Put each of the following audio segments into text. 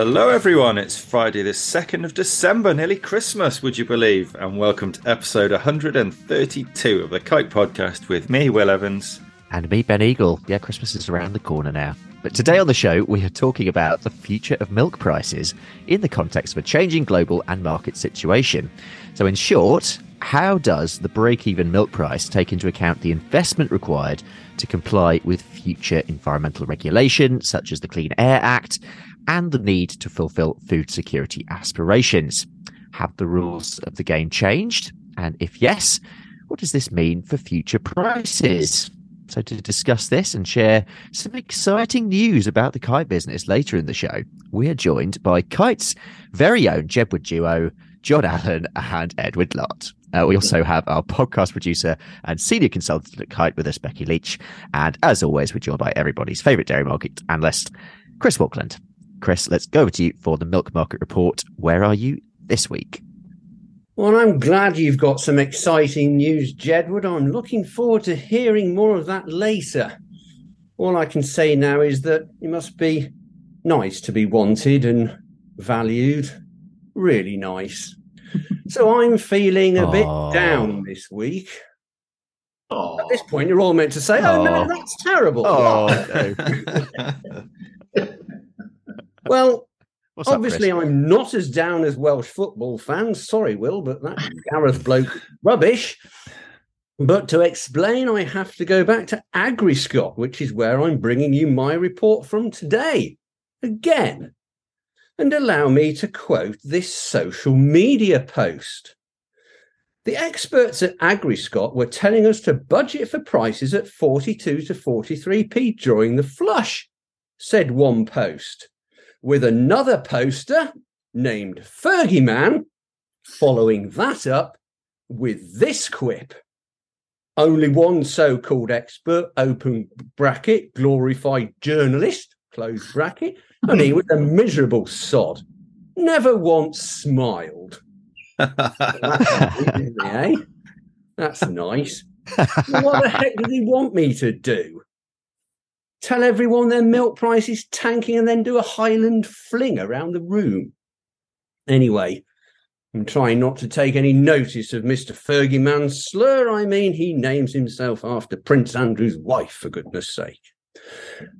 Hello, everyone. It's Friday, the 2nd of December, nearly Christmas, would you believe? And welcome to episode 132 of the Kite Podcast with me, Will Evans. And me, Ben Eagle. Yeah, Christmas is around the corner now. But today on the show, we are talking about the future of milk prices in the context of a changing global and market situation. So, in short, how does the break even milk price take into account the investment required to comply with future environmental regulation, such as the Clean Air Act, and the need to fulfill food security aspirations? Have the rules of the game changed? And if yes, what does this mean for future prices? So, to discuss this and share some exciting news about the kite business later in the show, we are joined by Kite's very own Jedward duo, John Allen and Edward Lott. Uh, we also have our podcast producer and senior consultant at Kite with us, Becky Leach. And as always, we're joined by everybody's favourite dairy market analyst, Chris Walkland. Chris, let's go over to you for the milk market report. Where are you this week? Well, I'm glad you've got some exciting news, Jedward. I'm looking forward to hearing more of that later. All I can say now is that it must be nice to be wanted and valued. Really nice. so I'm feeling a bit down this week. At this point, you're all meant to say, "Oh no, that's terrible." Oh, Well, What's obviously, Chris? I'm not as down as Welsh football fans. Sorry, Will, but that Gareth bloke rubbish. But to explain, I have to go back to AgriScot, which is where I'm bringing you my report from today. Again. And allow me to quote this social media post. The experts at AgriScot were telling us to budget for prices at 42 to 43p during the flush, said one post with another poster named Fergie Man following that up with this quip. Only one so called expert, open bracket, glorified journalist, close bracket, and he was a miserable sod. Never once smiled. That's, eh? That's nice. what the heck does he want me to do? Tell everyone their milk price is tanking and then do a Highland fling around the room. Anyway, I'm trying not to take any notice of Mr. Fergie Man's slur. I mean, he names himself after Prince Andrew's wife, for goodness sake.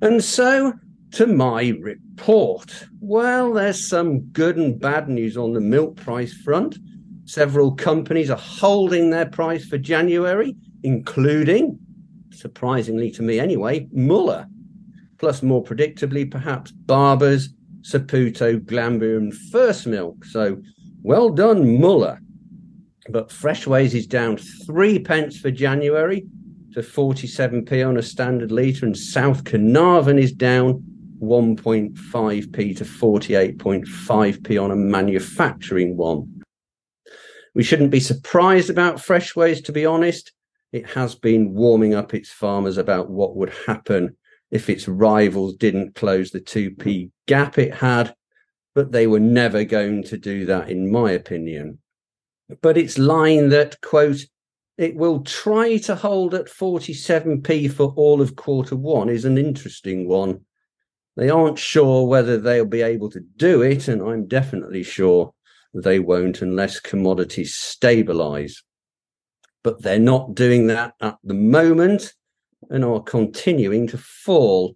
And so to my report. Well, there's some good and bad news on the milk price front. Several companies are holding their price for January, including surprisingly to me anyway, Muller. Plus, more predictably, perhaps Barbers, Saputo, Glanbia, and First Milk. So, well done, Muller. But Freshways is down three pence for January to 47p on a standard litre, and South Caernarvon is down 1.5p to 48.5p on a manufacturing one. We shouldn't be surprised about Freshways, to be honest it has been warming up its farmers about what would happen if its rivals didn't close the 2p gap it had, but they were never going to do that, in my opinion. But its line that, quote, it will try to hold at 47p for all of quarter one is an interesting one. They aren't sure whether they'll be able to do it, and I'm definitely sure they won't unless commodities stabilize but they're not doing that at the moment and are continuing to fall.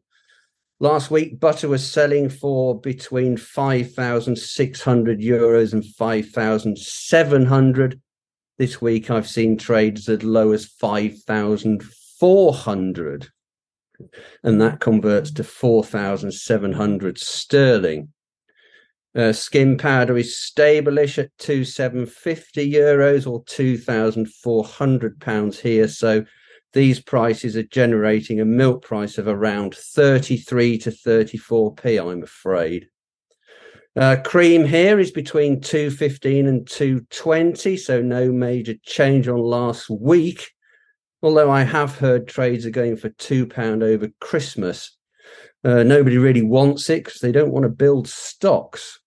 Last week, butter was selling for between 5,600 euros and 5,700. This week, I've seen trades as low as 5,400. And that converts to 4,700 sterling. Uh, skim powder is stable-ish at 2,750 euros or 2,400 pounds here. So these prices are generating a milk price of around 33 to 34p, I'm afraid. Uh, cream here is between 215 and 220, so no major change on last week. Although I have heard trades are going for £2 over Christmas. Uh, nobody really wants it because they don't want to build stocks.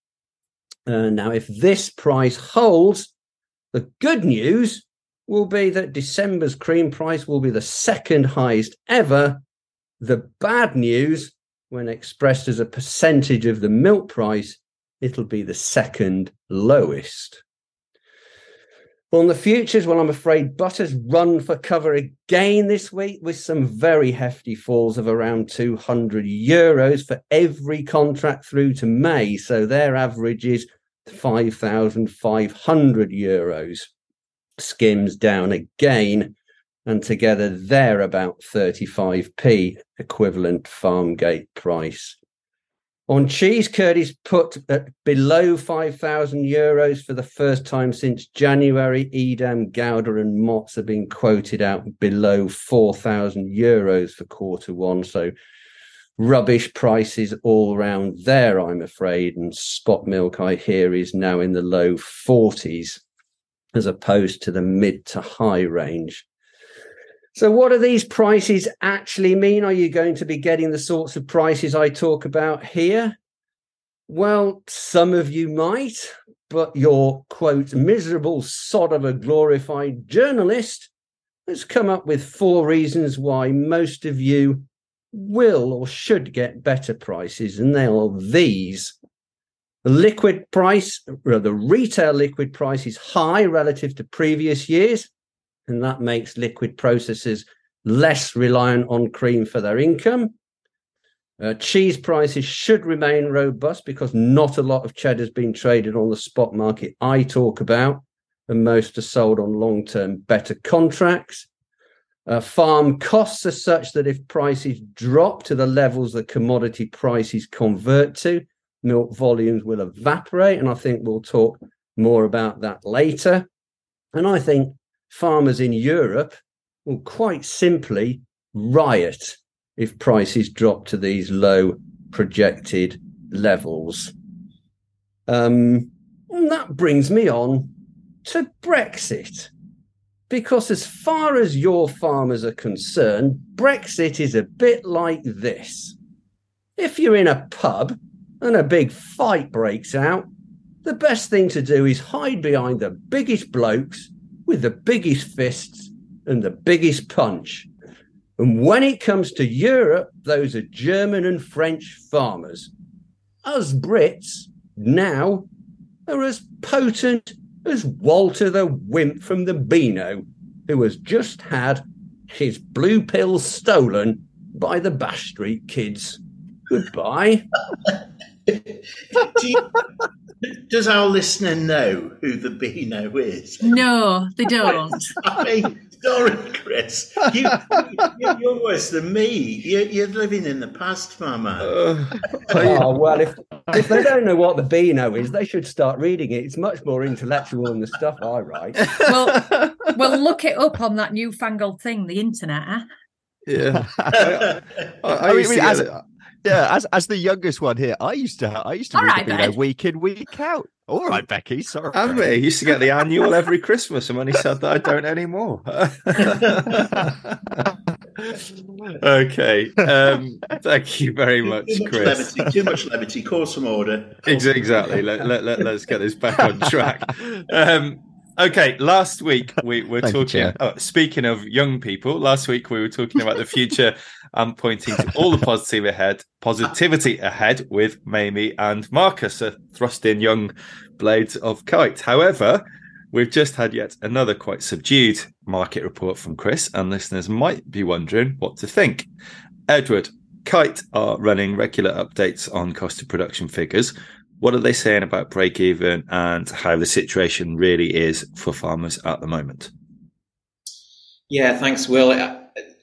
Uh, now, if this price holds, the good news will be that December's cream price will be the second highest ever. The bad news, when expressed as a percentage of the milk price, it'll be the second lowest. On the futures, well, I'm afraid Butter's run for cover again this week with some very hefty falls of around 200 euros for every contract through to May. So their average is 5,500 euros. Skims down again, and together they're about 35p equivalent farm gate price. On cheese, Curtis put at below 5,000 euros for the first time since January. Edam, Gouda, and Mott's have been quoted out below 4,000 euros for quarter one. So rubbish prices all round there, I'm afraid. And spot milk, I hear, is now in the low 40s as opposed to the mid to high range. So, what do these prices actually mean? Are you going to be getting the sorts of prices I talk about here? Well, some of you might, but your quote, miserable sod of a glorified journalist has come up with four reasons why most of you will or should get better prices, and they are these. The liquid price, the retail liquid price is high relative to previous years and that makes liquid processors less reliant on cream for their income. Uh, cheese prices should remain robust because not a lot of cheddar has been traded on the spot market I talk about, and most are sold on long term better contracts. Uh, farm costs are such that if prices drop to the levels the commodity prices convert to, milk volumes will evaporate. And I think we'll talk more about that later. And I think farmers in Europe will quite simply riot if prices drop to these low projected levels. Um, and that brings me on to Brexit. Because, as far as your farmers are concerned, Brexit is a bit like this. If you're in a pub and a big fight breaks out, the best thing to do is hide behind the biggest blokes with the biggest fists and the biggest punch. And when it comes to Europe, those are German and French farmers. Us Brits now are as potent as Walter the Wimp from the Beano, who has just had his blue pill stolen by the Bash Street kids. Goodbye. you, does our listener know who the Beano is? No, they don't. sorry, sorry, Chris. You, are worse than me. You, are living in the past, Mama. Uh, oh well, if if they don't know what the Beano is, they should start reading it. It's much more intellectual than the stuff I write. Well, well, look it up on that newfangled thing, the internet. Huh? Yeah. I, I, I, I mean, as, yeah, as as the youngest one here, I used to I used to read right, the Beano week in week out. All right, Becky. Sorry, have we? used to get the annual every Christmas, and when he said that, I don't anymore. okay, um, thank you very much, too much Chris. Levity, too much levity. Call some order. exactly. Let, let, let, us get this back on track. Um, Okay, last week we were talking. You, oh, speaking of young people, last week we were talking about the future and pointing to all the positive ahead, positivity ahead with Mamie and Marcus, a thrust in young blades of kite. However, we've just had yet another quite subdued market report from Chris, and listeners might be wondering what to think. Edward, Kite are running regular updates on cost of production figures what are they saying about break even and how the situation really is for farmers at the moment? Yeah, thanks, Will. Uh,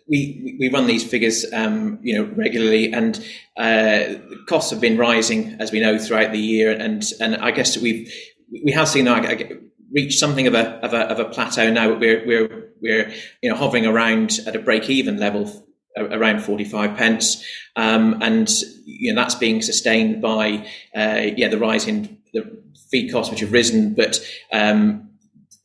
we we run these figures, um, you know, regularly, and uh, costs have been rising as we know throughout the year, and and I guess we've we have seen like, reached something of a, of a of a plateau now. We're we're we're you know hovering around at a break even level around 45 pence. Um, and you know, that's being sustained by uh, yeah the rise in the feed costs, which have risen. But um,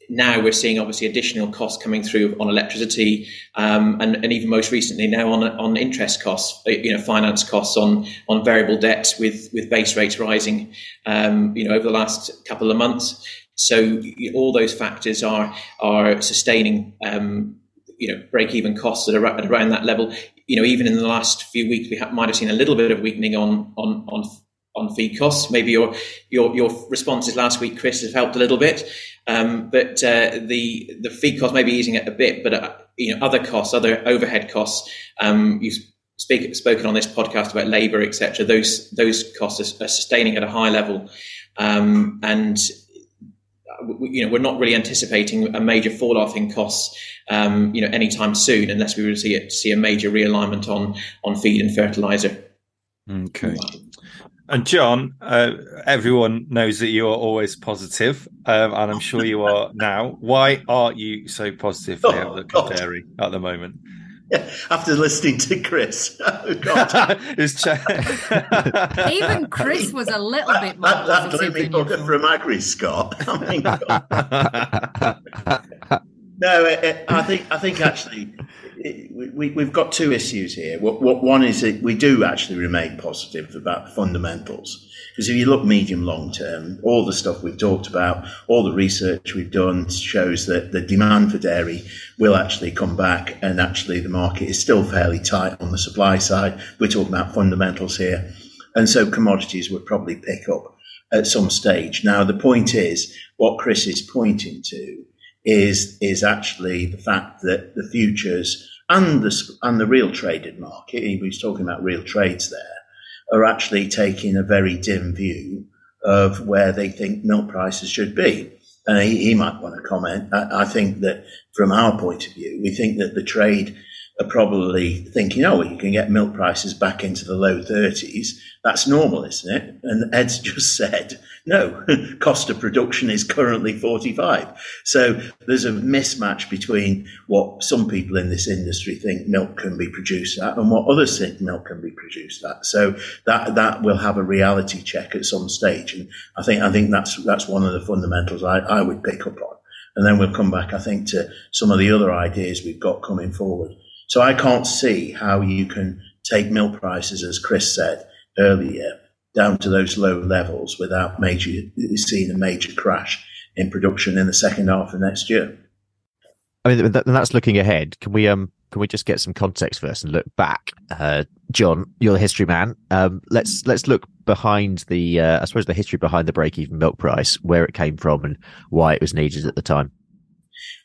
now we're seeing obviously additional costs coming through on electricity, um, and, and even most recently now on on interest costs, uh, you know, finance costs on on variable debts with with base rates rising, um, you know, over the last couple of months. So all those factors are are sustaining um, you know break even costs at, at around that level. You know, even in the last few weeks, we might have seen a little bit of weakening on on on on feed costs. Maybe your your your responses last week, Chris, have helped a little bit, um, but uh, the the feed cost may be easing it a bit, but uh, you know other costs, other overhead costs. Um, you've speak, spoken on this podcast about labour, etc. Those those costs are, are, sustaining at a high level, um, and you know we're not really anticipating a major fall off in costs um, you know anytime soon unless we see it see a major realignment on on feed and fertilizer okay and John, uh, everyone knows that you are always positive, um, and I'm sure you are now. Why are you so positive for the oh, outlook dairy at the moment? After listening to Chris, oh God, even Chris was a little bit more. That, that positive from AgriScot. No, eh, eh, I think I think actually we, have got two issues here. What, what, one is that we do actually remain positive about fundamentals. Because if you look medium long term, all the stuff we've talked about, all the research we've done shows that the demand for dairy will actually come back, and actually the market is still fairly tight on the supply side. We're talking about fundamentals here. And so commodities would probably pick up at some stage. Now, the point is, what Chris is pointing to is is actually the fact that the futures and the and the real traded market, he was talking about real trades there, are actually taking a very dim view of where they think milk prices should be. And he, he might want to comment. I, I, think that from our point of view, we think that the trade are probably thinking, oh, you can get milk prices back into the low 30s. That's normal, isn't it? And Ed's just said, no, cost of production is currently 45. So there's a mismatch between what some people in this industry think milk can be produced at and what others think milk can be produced at. So that, that will have a reality check at some stage. And I think, I think that's, that's one of the fundamentals I, I would pick up on. And then we'll come back, I think, to some of the other ideas we've got coming forward. So I can't see how you can take milk prices, as Chris said earlier, down to those low levels without major seeing a major crash in production in the second half of next year. I mean, that's looking ahead. Can we um can we just get some context first and look back? Uh, John, you're the history man. Um, let's let's look behind the uh, I suppose the history behind the break even milk price, where it came from, and why it was needed at the time.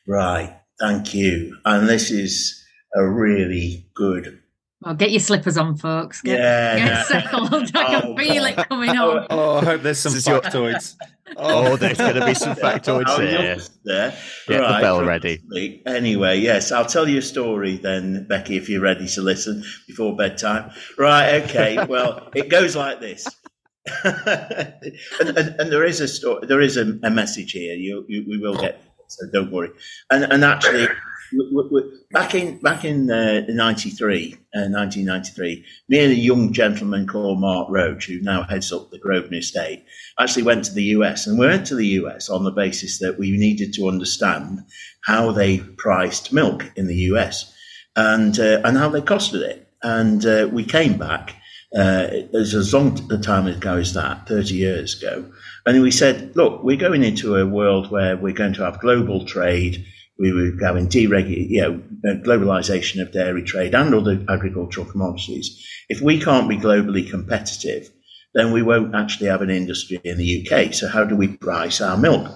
Right. Thank you. And this is a really good. Well, get your slippers on, folks. Get, yeah, get settled. I can oh, feel it coming on. Oh, oh, I hope there's some factoids. Oh, oh, there's going to be some factoids oh, here. There. Get right, the bell ready. Anyway, yes, I'll tell you a story then, Becky, if you're ready to listen before bedtime. Right, okay. well, it goes like this. and, and, and, there is a story, there is a, a message here. You, you, we will get, so don't worry. And, and actually, back in back in uh, 93, uh, 1993, me and a young gentleman called Mark Roach, who now heads up the Grosvenor estate, actually went to the US. And we went to the US on the basis that we needed to understand how they priced milk in the US and, uh, and how they costed it. And uh, we came back uh, as, as long a time ago as that, 30 years ago. And we said, look, we're going into a world where we're going to have global trade we were having deregu- you know, globalization of dairy trade and other agricultural commodities. If we can't be globally competitive, then we won't actually have an industry in the UK. So how do we price our milk?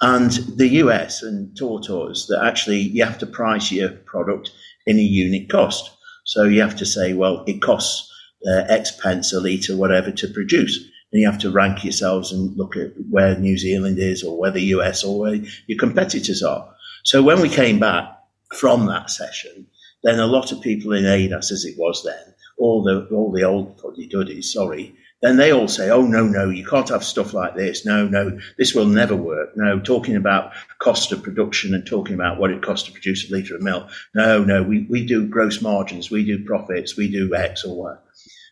And the US and taught us that actually you have to price your product in a unit cost. So you have to say, well, it costs uh, X pence a litre, whatever, to produce. And you have to rank yourselves and look at where New Zealand is or where the US or where your competitors are. So when we came back from that session, then a lot of people in ADAS, as it was then, all the all the old fuddy duddies, sorry, then they all say, "Oh no, no, you can't have stuff like this. No, no, this will never work. No, talking about cost of production and talking about what it costs to produce a litre of milk. No, no, we, we do gross margins, we do profits, we do X or Y."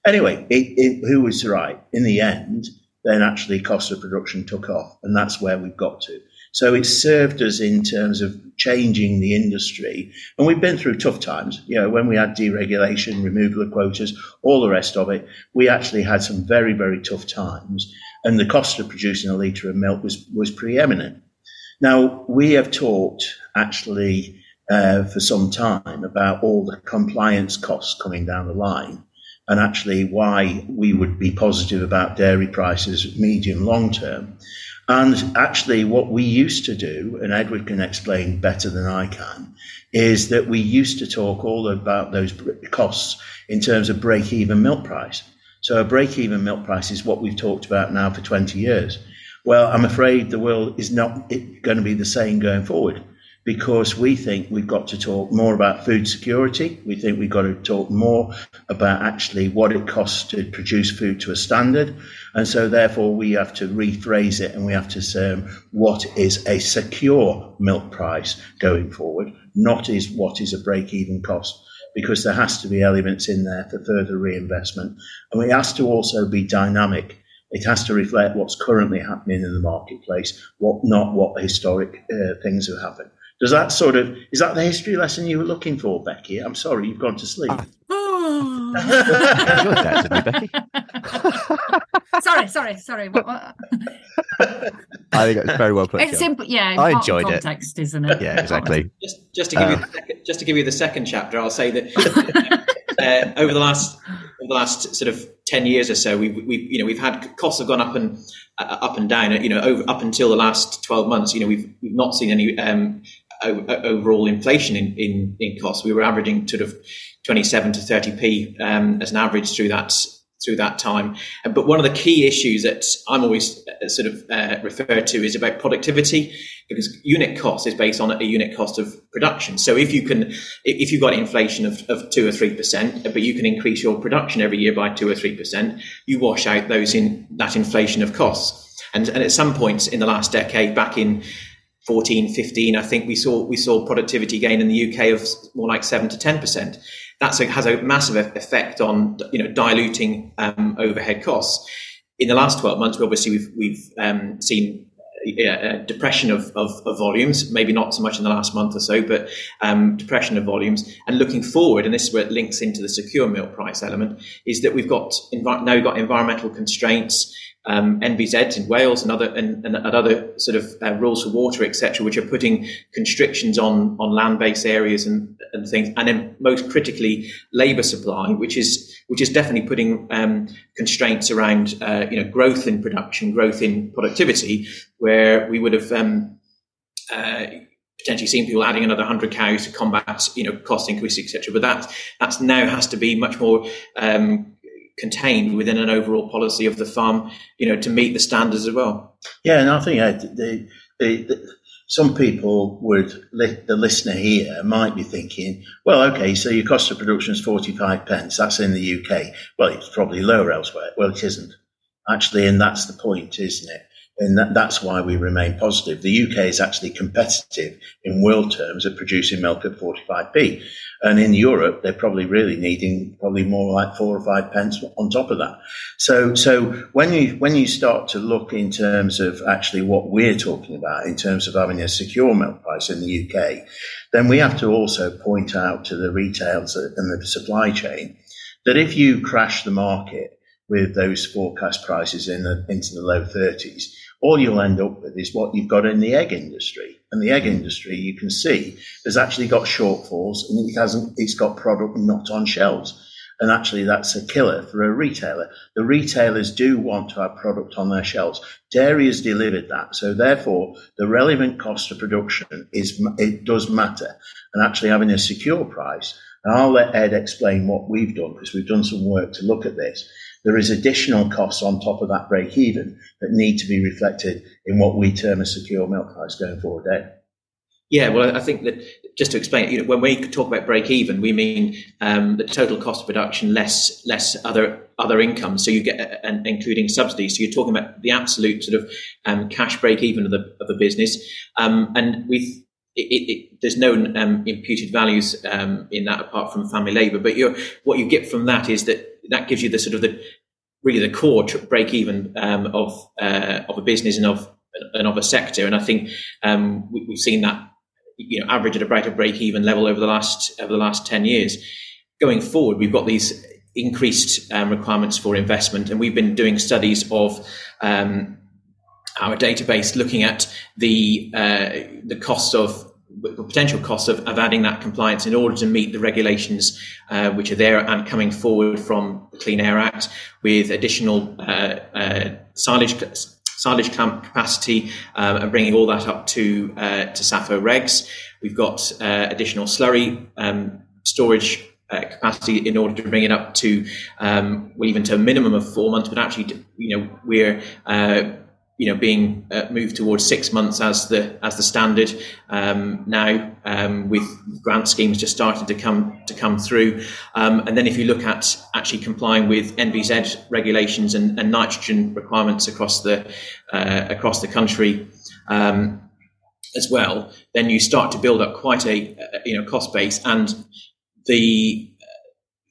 Anyway, it, it, who was right in the end? Then actually, cost of production took off, and that's where we've got to. So it served us in terms of changing the industry. And we've been through tough times. You know, when we had deregulation, removal of quotas, all the rest of it, we actually had some very, very tough times. And the cost of producing a litre of milk was, was preeminent. Now, we have talked actually uh, for some time about all the compliance costs coming down the line. and actually why we would be positive about dairy prices medium long term. And actually, what we used to do, and Edward can explain better than I can, is that we used to talk all about those costs in terms of break even milk price. So a break even milk price is what we've talked about now for 20 years. Well, I'm afraid the world is not going to be the same going forward because we think we've got to talk more about food security. We think we've got to talk more about actually what it costs to produce food to a standard. And so, therefore, we have to rephrase it and we have to say what is a secure milk price going forward, not is what is a break even cost. Because there has to be elements in there for further reinvestment. And it has to also be dynamic it has to reflect what's currently happening in the marketplace, what not what historic uh, things have happened. Does that sort of is that the history lesson you were looking for, Becky? I'm sorry, you've gone to sleep. sorry, sorry, sorry. What, what? I think it's very well put. It's simple, yeah. I enjoyed context, it. Context, isn't it? Yeah, exactly. Just, just to give uh, you the second, just to give you the second chapter, I'll say that uh, over the last over the last sort of ten years or so, we've, we've you know we've had costs have gone up and uh, up and down. You know, over up until the last twelve months, you know, we've we've not seen any um, overall inflation in, in in costs. We were averaging sort of twenty seven to thirty p um, as an average through that through that time. But one of the key issues that I'm always uh, sort of uh, referred to is about productivity, because unit cost is based on a unit cost of production. So if you can, if you've got inflation of, of two or three percent, but you can increase your production every year by two or three percent, you wash out those in that inflation of costs. And, and at some points in the last decade, back in 14, 15, I think we saw we saw productivity gain in the UK of more like seven to ten percent that has a massive effect on you know diluting um, overhead costs. In the last 12 months, obviously we've we've um, seen a depression of, of, of, volumes, maybe not so much in the last month or so, but um, depression of volumes. And looking forward, and this is where it links into the secure milk price element, is that we've got now we've got environmental constraints um, NVZs in Wales and other and, and other sort of uh, rules for water, etc., which are putting constrictions on on land-based areas and, and things, and then most critically, labour supply, which is which is definitely putting um, constraints around uh, you know growth in production, growth in productivity, where we would have um, uh, potentially seen people adding another 100 cows to combat you know cost increase etc but that that's now has to be much more um, contained within an overall policy of the farm, you know, to meet the standards as well. Yeah, and I think the, the, the, some people would, the listener here might be thinking, well, okay, so your cost of production is 45 pence. That's in the UK. Well, it's probably lower elsewhere. Well, it isn't. Actually, and that's the point, isn't it? And that, that's why we remain positive. The UK is actually competitive in world terms at producing milk at 45p. And in Europe, they're probably really needing probably more like four or five pence on top of that. So, so when you, when you start to look in terms of actually what we're talking about in terms of having a secure milk price in the UK, then we have to also point out to the retailers and the supply chain that if you crash the market with those forecast prices in the, into the low 30s, all you'll end up with is what you've got in the egg industry. And the egg industry, you can see, has actually got shortfalls and it hasn't, it's got product not on shelves. And actually, that's a killer for a retailer. The retailers do want to have product on their shelves. Dairy has delivered that. So therefore, the relevant cost of production is, it does matter. And actually having a secure price. And I'll let Ed explain what we've done because we've done some work to look at this there is additional costs on top of that break even that need to be reflected in what we term a secure milk price going forward. Ed? Yeah, well, I think that just to explain, you know, when we talk about break even, we mean um, the total cost of production less less other other income. So you get, uh, and including subsidies. So you're talking about the absolute sort of um, cash break even of the of the business, um, and we it, it, there's no um, imputed values um, in that apart from family labour. But what you get from that is that that gives you the sort of the really the core break even um, of uh, of a business and of and of a sector. And I think um, we, have seen that you know average at a break even level over the last over the last ten years. Going forward, we've got these increased um, requirements for investment, and we've been doing studies of um, our database looking at the uh, the cost of potential costs of, of adding that compliance in order to meet the regulations uh, which are there and coming forward from the Clean Air Act with additional uh, uh, silage silage capacity um, and bringing all that up to uh, to SSAFO regs. We've got uh, additional slurry um, storage uh, capacity in order to bring it up to um, well even to a minimum of four months, but actually you know we're you know being uh, moved towards six months as the as the standard um, now um, with grant schemes just starting to come to come through. Um, and then if you look at actually complying with NVZ regulations and, and nitrogen requirements across the uh, across the country um, as well then you start to build up quite a, a you know cost base. And the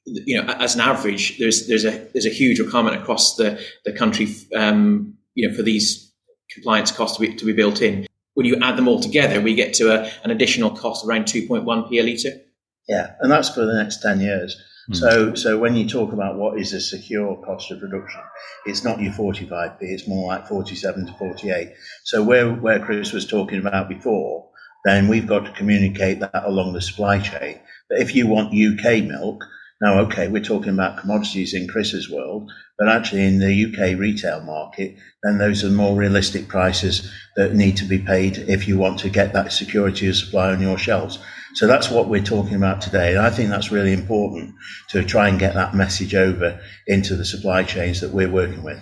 you know as an average there's there's a there's a huge requirement across the the country um, you know, for these compliance costs to be, to be built in. When you add them all together, we get to a, an additional cost around 2.1p a litre. Yeah, and that's for the next 10 years. Mm. So, so when you talk about what is a secure cost of production, it's not your 45p, it's more like 47 to 48. So where, where Chris was talking about before, then we've got to communicate that along the supply chain. But if you want UK milk, now, okay, we're talking about commodities in Chris's world, but actually in the UK retail market, then those are more realistic prices that need to be paid if you want to get that security of supply on your shelves. So that's what we're talking about today. And I think that's really important to try and get that message over into the supply chains that we're working with.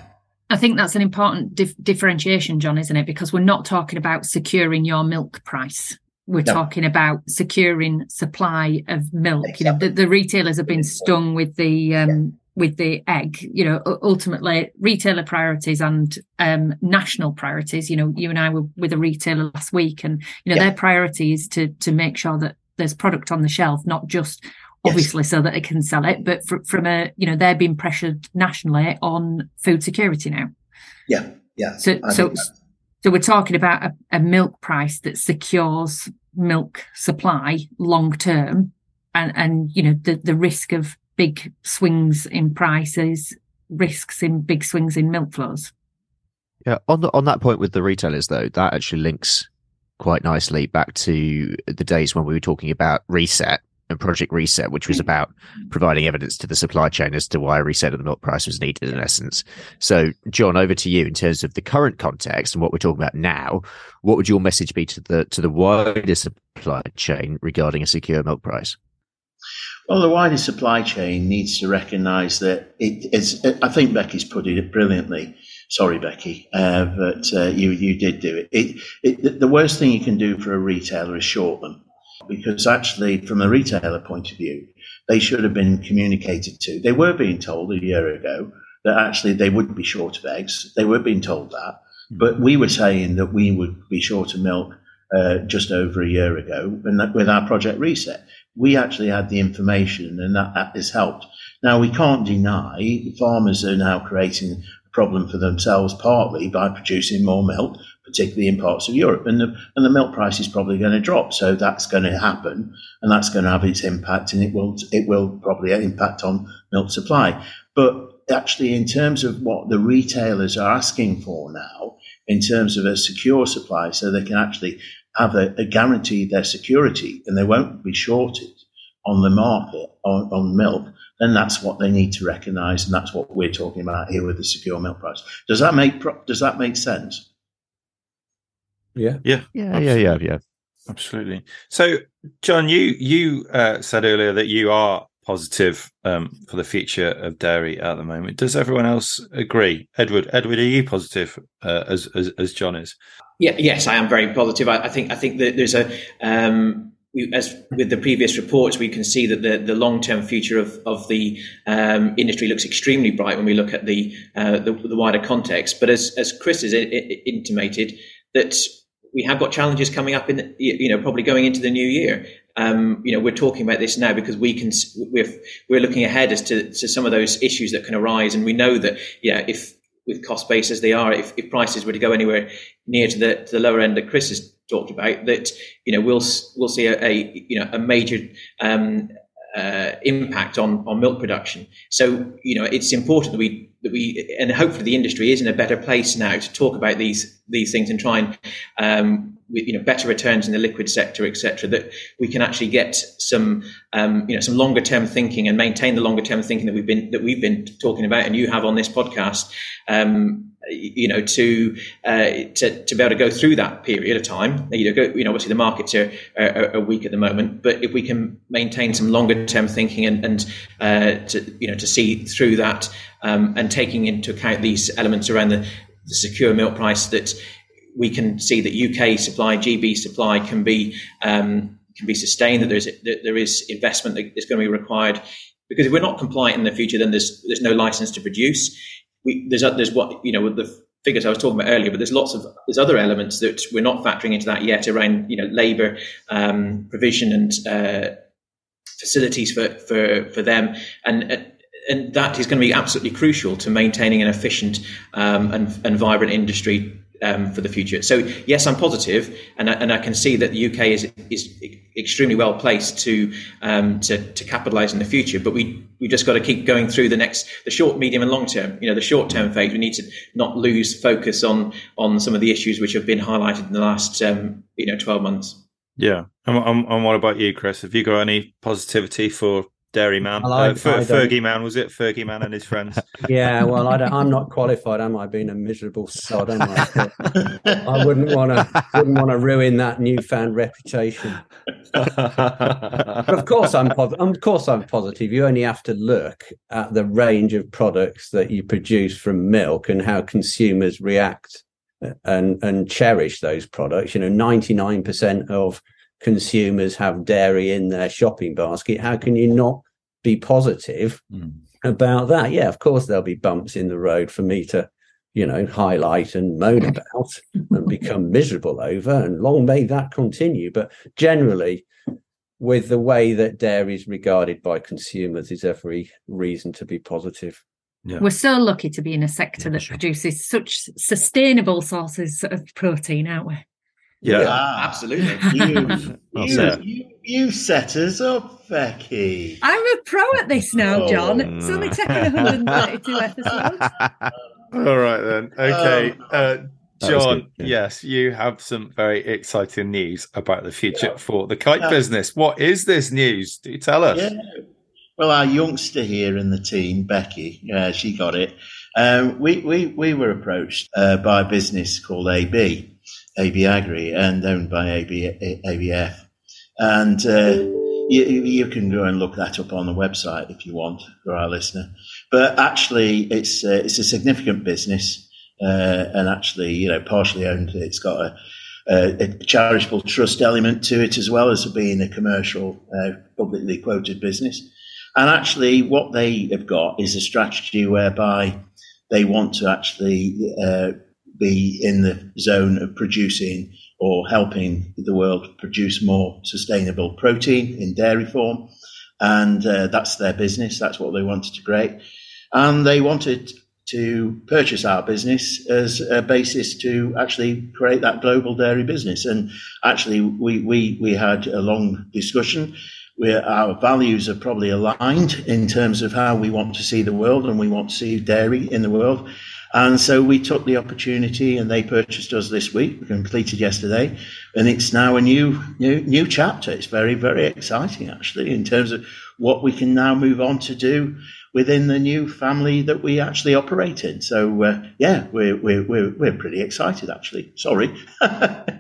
I think that's an important dif- differentiation, John, isn't it? Because we're not talking about securing your milk price we're no. talking about securing supply of milk. Exactly. You know, the, the, retailers have been stung with the um, yeah. with the egg. You know, ultimately retailer priorities and um, national priorities. You know, you and I were with a retailer last week, and you know yeah. their priority is to to make sure that there's product on the shelf, not just obviously yes. so that they can sell it, but fr- from a you know they're being pressured nationally on food security now. Yeah, yeah. So so. So we're talking about a, a milk price that secures milk supply long term. And and you know the the risk of big swings in prices risks in big swings in milk flows. Yeah on the, on that point with the retailers though that actually links quite nicely back to the days when we were talking about reset and Project Reset, which was about providing evidence to the supply chain as to why a reset of the milk price was needed in essence. So, John, over to you in terms of the current context and what we're talking about now. What would your message be to the to the wider supply chain regarding a secure milk price? Well, the wider supply chain needs to recognise that it is. I think Becky's put it brilliantly. Sorry, Becky, uh, but uh, you you did do it. It, it. The worst thing you can do for a retailer is short them because actually, from a retailer point of view, they should have been communicated to. They were being told a year ago that actually they would be short of eggs. They were being told that. But we were saying that we would be short of milk uh, just over a year ago, and with our project reset, we actually had the information, and that, that has helped. Now we can't deny farmers are now creating a problem for themselves partly by producing more milk, particularly in parts of Europe. And the, and the milk price is probably going to drop. So that's going to happen and that's going to have its impact and it will, it will probably impact on milk supply. But actually, in terms of what the retailers are asking for now, in terms of a secure supply, so they can actually have a, a guarantee their security and they won't be shorted on the market on, on milk, then that's what they need to recognise, and that's what we're talking about here with the secure milk price. Does that make does that make sense? Yeah. Yeah. Yeah. Yeah. Yeah. Yeah. Absolutely. So, John, you you uh, said earlier that you are positive um, for the future of dairy at the moment. Does everyone else agree? Edward, Edward, are you positive uh, as, as, as John is? Yeah. Yes, I am very positive. I, I think I think that there's a um, we, as with the previous reports, we can see that the, the long term future of, of the um, industry looks extremely bright when we look at the uh, the, the, wider context. But as as Chris has intimated, that we have got challenges coming up in, you know, probably going into the new year. Um, you know, we're talking about this now because we can, we're, we're looking ahead as to, to some of those issues that can arise. And we know that, yeah, if with cost base as they are, if, if prices were to go anywhere near to the, to the lower end that Chris has talked about, that, you know, we'll, we'll see a, a you know, a major, um, uh, impact on, on milk production. So, you know, it's important that we that we and hopefully the industry is in a better place now to talk about these these things and try and um, with you know better returns in the liquid sector, etc., that we can actually get some um, you know some longer term thinking and maintain the longer term thinking that we've been that we've been talking about and you have on this podcast. Um, you know, to, uh, to to be able to go through that period of time. You know, go, you know, obviously the markets are, are, are weak at the moment, but if we can maintain some longer term thinking and and uh, to you know to see through that um, and taking into account these elements around the, the secure milk price that we can see that UK supply, GB supply can be um, can be sustained. That there's that there is investment that is going to be required because if we're not compliant in the future, then there's there's no license to produce. We, there's there's what you know the figures I was talking about earlier, but there's lots of there's other elements that we're not factoring into that yet around you know labour um, provision and uh, facilities for for for them and. Uh, and that is going to be absolutely crucial to maintaining an efficient um, and, and vibrant industry um, for the future. So yes, I'm positive, and I, and I can see that the UK is is extremely well placed to um, to, to capitalise in the future. But we we just got to keep going through the next the short, medium, and long term. You know, the short term phase. We need to not lose focus on on some of the issues which have been highlighted in the last um, you know 12 months. Yeah, and, and, and what about you, Chris? Have you got any positivity for Dairy Man, well, I, uh, Fer- Fergie Man, was it? Fergie Man and his friends. Yeah, well, I am not qualified, am I? Being a miserable sod, am I? I wouldn't want to wouldn't want to ruin that newfound reputation. but of course, I'm of course I'm positive. You only have to look at the range of products that you produce from milk and how consumers react and and cherish those products. You know, ninety nine percent of consumers have dairy in their shopping basket, how can you not be positive mm. about that? Yeah, of course there'll be bumps in the road for me to, you know, highlight and moan about and become miserable over, and long may that continue. But generally, with the way that dairy is regarded by consumers, is every reason to be positive. Yeah. We're so lucky to be in a sector yeah, that sure. produces such sustainable sources of protein, aren't we? Yeah, yeah absolutely. You, you, you, you, set us up, Becky. I'm a pro at this now, John. Oh. It's only taken 132 episodes. All right then. Okay. Um, uh, John, yes, you have some very exciting news about the future yeah. for the kite yeah. business. What is this news? Do you tell us? Yeah. Well, our youngster here in the team, Becky, uh, she got it. Um, we, we, we were approached uh, by a business called AB, AB Agri and owned by AB, ABF. And uh, you, you, can go and look that up on the website if you want for our listener. But actually, it's uh, it's a significant business, uh, and actually, you know, partially owned. It's got a, a, a, charitable trust element to it as well as being a commercial, uh, publicly quoted business. And actually, what they have got is a strategy whereby they want to actually uh, be in the zone of producing or helping the world produce more sustainable protein in dairy form. And uh, that's their business. That's what they wanted to create. And they wanted to purchase our business as a basis to actually create that global dairy business. And actually, we, we, we had a long discussion where our values are probably aligned in terms of how we want to see the world and we want to see dairy in the world. And so we took the opportunity and they purchased us this week. We completed yesterday and it's now a new, new, new chapter. It's very, very exciting actually in terms of what we can now move on to do within the new family that we actually operate in. So uh, yeah, we're, we're, we're, we're pretty excited actually. Sorry.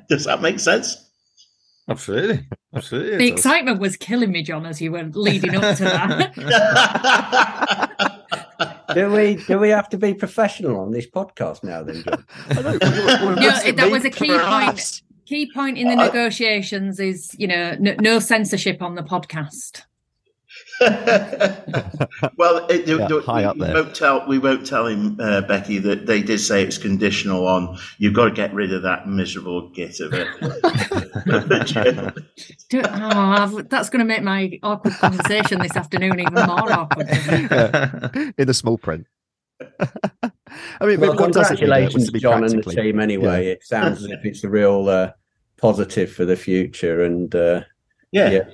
Does that make sense? Absolutely. Absolutely. The excitement was killing me, John, as you were leading up to that. do we do we have to be professional on this podcast now then, John? no, that was a key point. Key point in the negotiations is, you know, no, no censorship on the podcast. well, it, yeah, do, high we, up there. We won't tell, we won't tell him, uh, Becky, that they did say it's conditional on you've got to get rid of that miserable git of it. oh, that's going to make my awkward conversation this afternoon even more awkward. Yeah, in the small print. I mean, well, congratulations, John, and the team. Anyway, yeah. it sounds as if it's a real uh, positive for the future, and uh, yeah. yeah.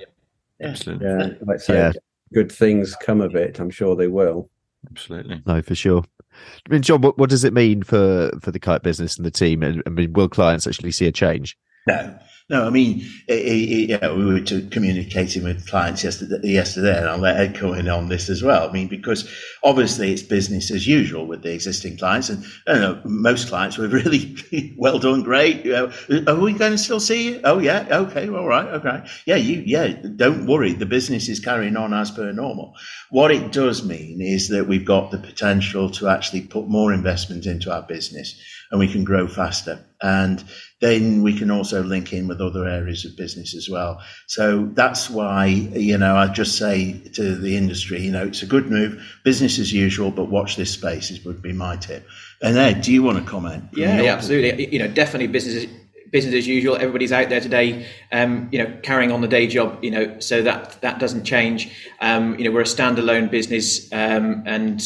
Absolutely. Yeah, yeah good things come of it. I'm sure they will. Absolutely. No, for sure. I mean, John, what, what does it mean for, for the kite business and the team? I mean, will clients actually see a change? No, no, I mean, it, it, we were communicating with clients yesterday, yesterday, and I'll let Ed come in on this as well. I mean, because obviously it's business as usual with the existing clients, and know, most clients were really well done, great. You know, are we going to still see you? Oh yeah, okay, all right, okay, yeah, you, yeah. Don't worry, the business is carrying on as per normal. What it does mean is that we've got the potential to actually put more investment into our business, and we can grow faster. And then we can also link in with other areas of business as well. So that's why, you know, I just say to the industry, you know, it's a good move, business as usual, but watch this space is would be my tip. And Ed, do you want to comment? Yeah, yeah absolutely. You know, definitely business business as usual. Everybody's out there today, um, you know, carrying on the day job. You know, so that that doesn't change. Um, you know, we're a standalone business, um, and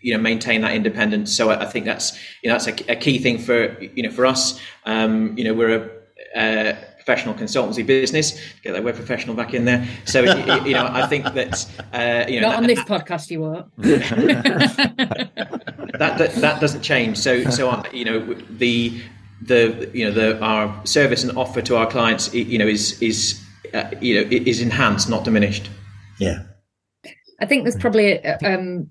you know maintain that independence. So I, I think that's you know that's a, a, key thing for you know for us. Um, you know we're a, a professional consultancy business. Get that word professional back in there. So you know I think that uh, you know not that, on this podcast you won't. that, that that doesn't change. So so uh, you know the the you know the our service and offer to our clients you know is is uh, you know is enhanced, not diminished. Yeah. I think there's probably a, um,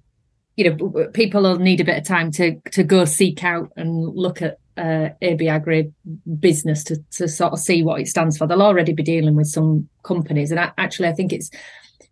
you know people will need a bit of time to to go seek out and look at uh, AB Agri business to to sort of see what it stands for. They'll already be dealing with some companies, and I, actually, I think it's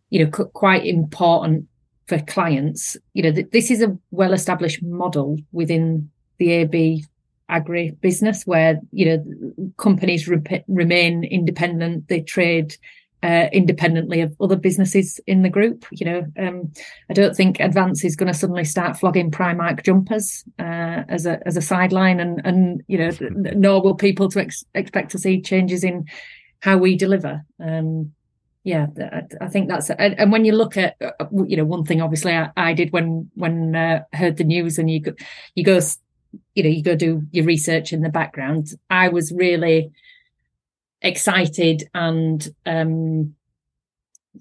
you know quite important for clients. You know, th- this is a well established model within the AB Agri business where you know companies re- remain independent, they trade uh, independently of other businesses in the group. You know, um, I don't think Advance is going to suddenly start flogging Primark jumpers uh, as a as a sideline, and and you know, nor will people to ex- expect to see changes in how we deliver. Um, yeah, I, I, think that's and, and, when you look at uh, you know one thing obviously I, I did when when uh, heard the news and you go you go you know you go do your research in the background. I was really excited and um,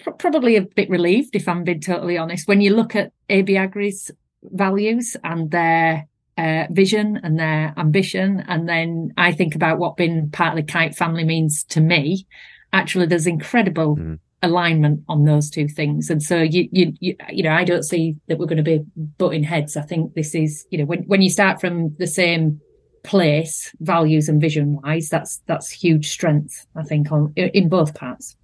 pr- probably a bit relieved, if I'm being totally honest. When you look at AB Agri's values and their uh, vision and their ambition, and then I think about what being part of the Kite family means to me. Actually, there's incredible mm. alignment on those two things, and so you, you, you, you know, I don't see that we're going to be butting heads. I think this is, you know, when when you start from the same place, values and vision wise, that's that's huge strength. I think on in both parts.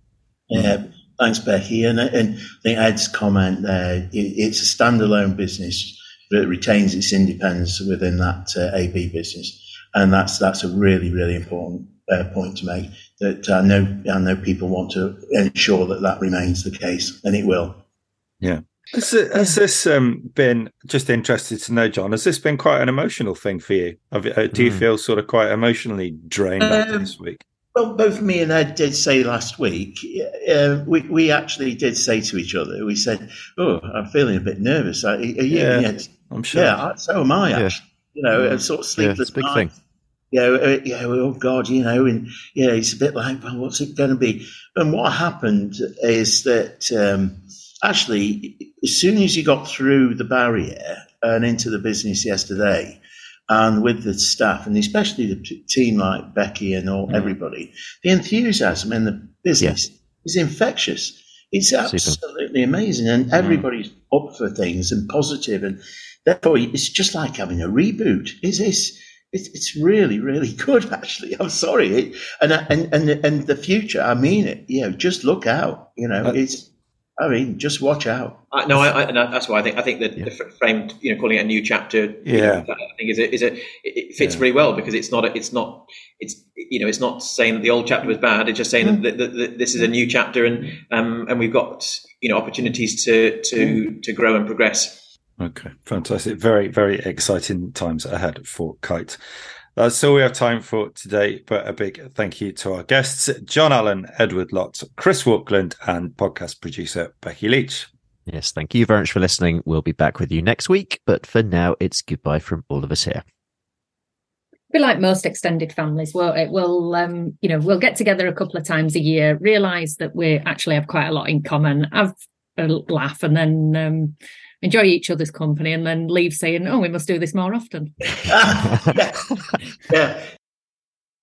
Yeah, thanks, Becky. And, and I think Ed's comment there, it, it's a standalone business that retains its independence within that uh, AB business, and that's that's a really really important uh, point to make. That I know I know people want to ensure that that remains the case, and it will. Yeah. Has, has this um, been just interested to know, John? Has this been quite an emotional thing for you? Uh, do you mm. feel sort of quite emotionally drained um, this week? Well, both me and Ed did say last week. Uh, we we actually did say to each other. We said, "Oh, I'm feeling a bit nervous." Are, are you, yeah, yeah, I'm sure. Yeah, so am I. Actually, you know, mm. sort of sleepless yeah, big thing. Yeah, uh, yeah. Oh God, you know, and yeah, it's a bit like, well, what's it going to be? And what happened is that. Um, actually, as soon as you got through the barrier and into the business yesterday, and with the staff, and especially the team like Becky and all mm. everybody, the enthusiasm in the business yeah. is infectious. It's absolutely Super. amazing, and mm. everybody's up for things and positive, and therefore it's just like having a reboot. Is this? It's, it's really, really good. Actually, I'm sorry, and and and and the future. I mean it. You know, just look out. You know, uh, it's I mean, just watch out. Uh, no, I, I, that's why I think I think that yeah. the framed, you know, calling it a new chapter, yeah, know, I think is a, is a it fits yeah. really well because it's not a, it's not it's you know it's not saying that the old chapter was bad. It's just saying mm. that, that, that, this is a new chapter and um and we've got you know opportunities to to mm. to grow and progress. Okay, fantastic. Very very exciting times ahead for Kite. That's all we have time for today, but a big thank you to our guests, John Allen, Edward Lott, Chris Walkland, and podcast producer Becky Leach. Yes, thank you very much for listening. We'll be back with you next week, but for now, it's goodbye from all of us here. Be like most extended families, well, it will, um, you know, we'll get together a couple of times a year, realise that we actually have quite a lot in common, have a laugh, and then um, enjoy each other's company and then leave saying, "Oh, we must do this more often." yeah. yeah,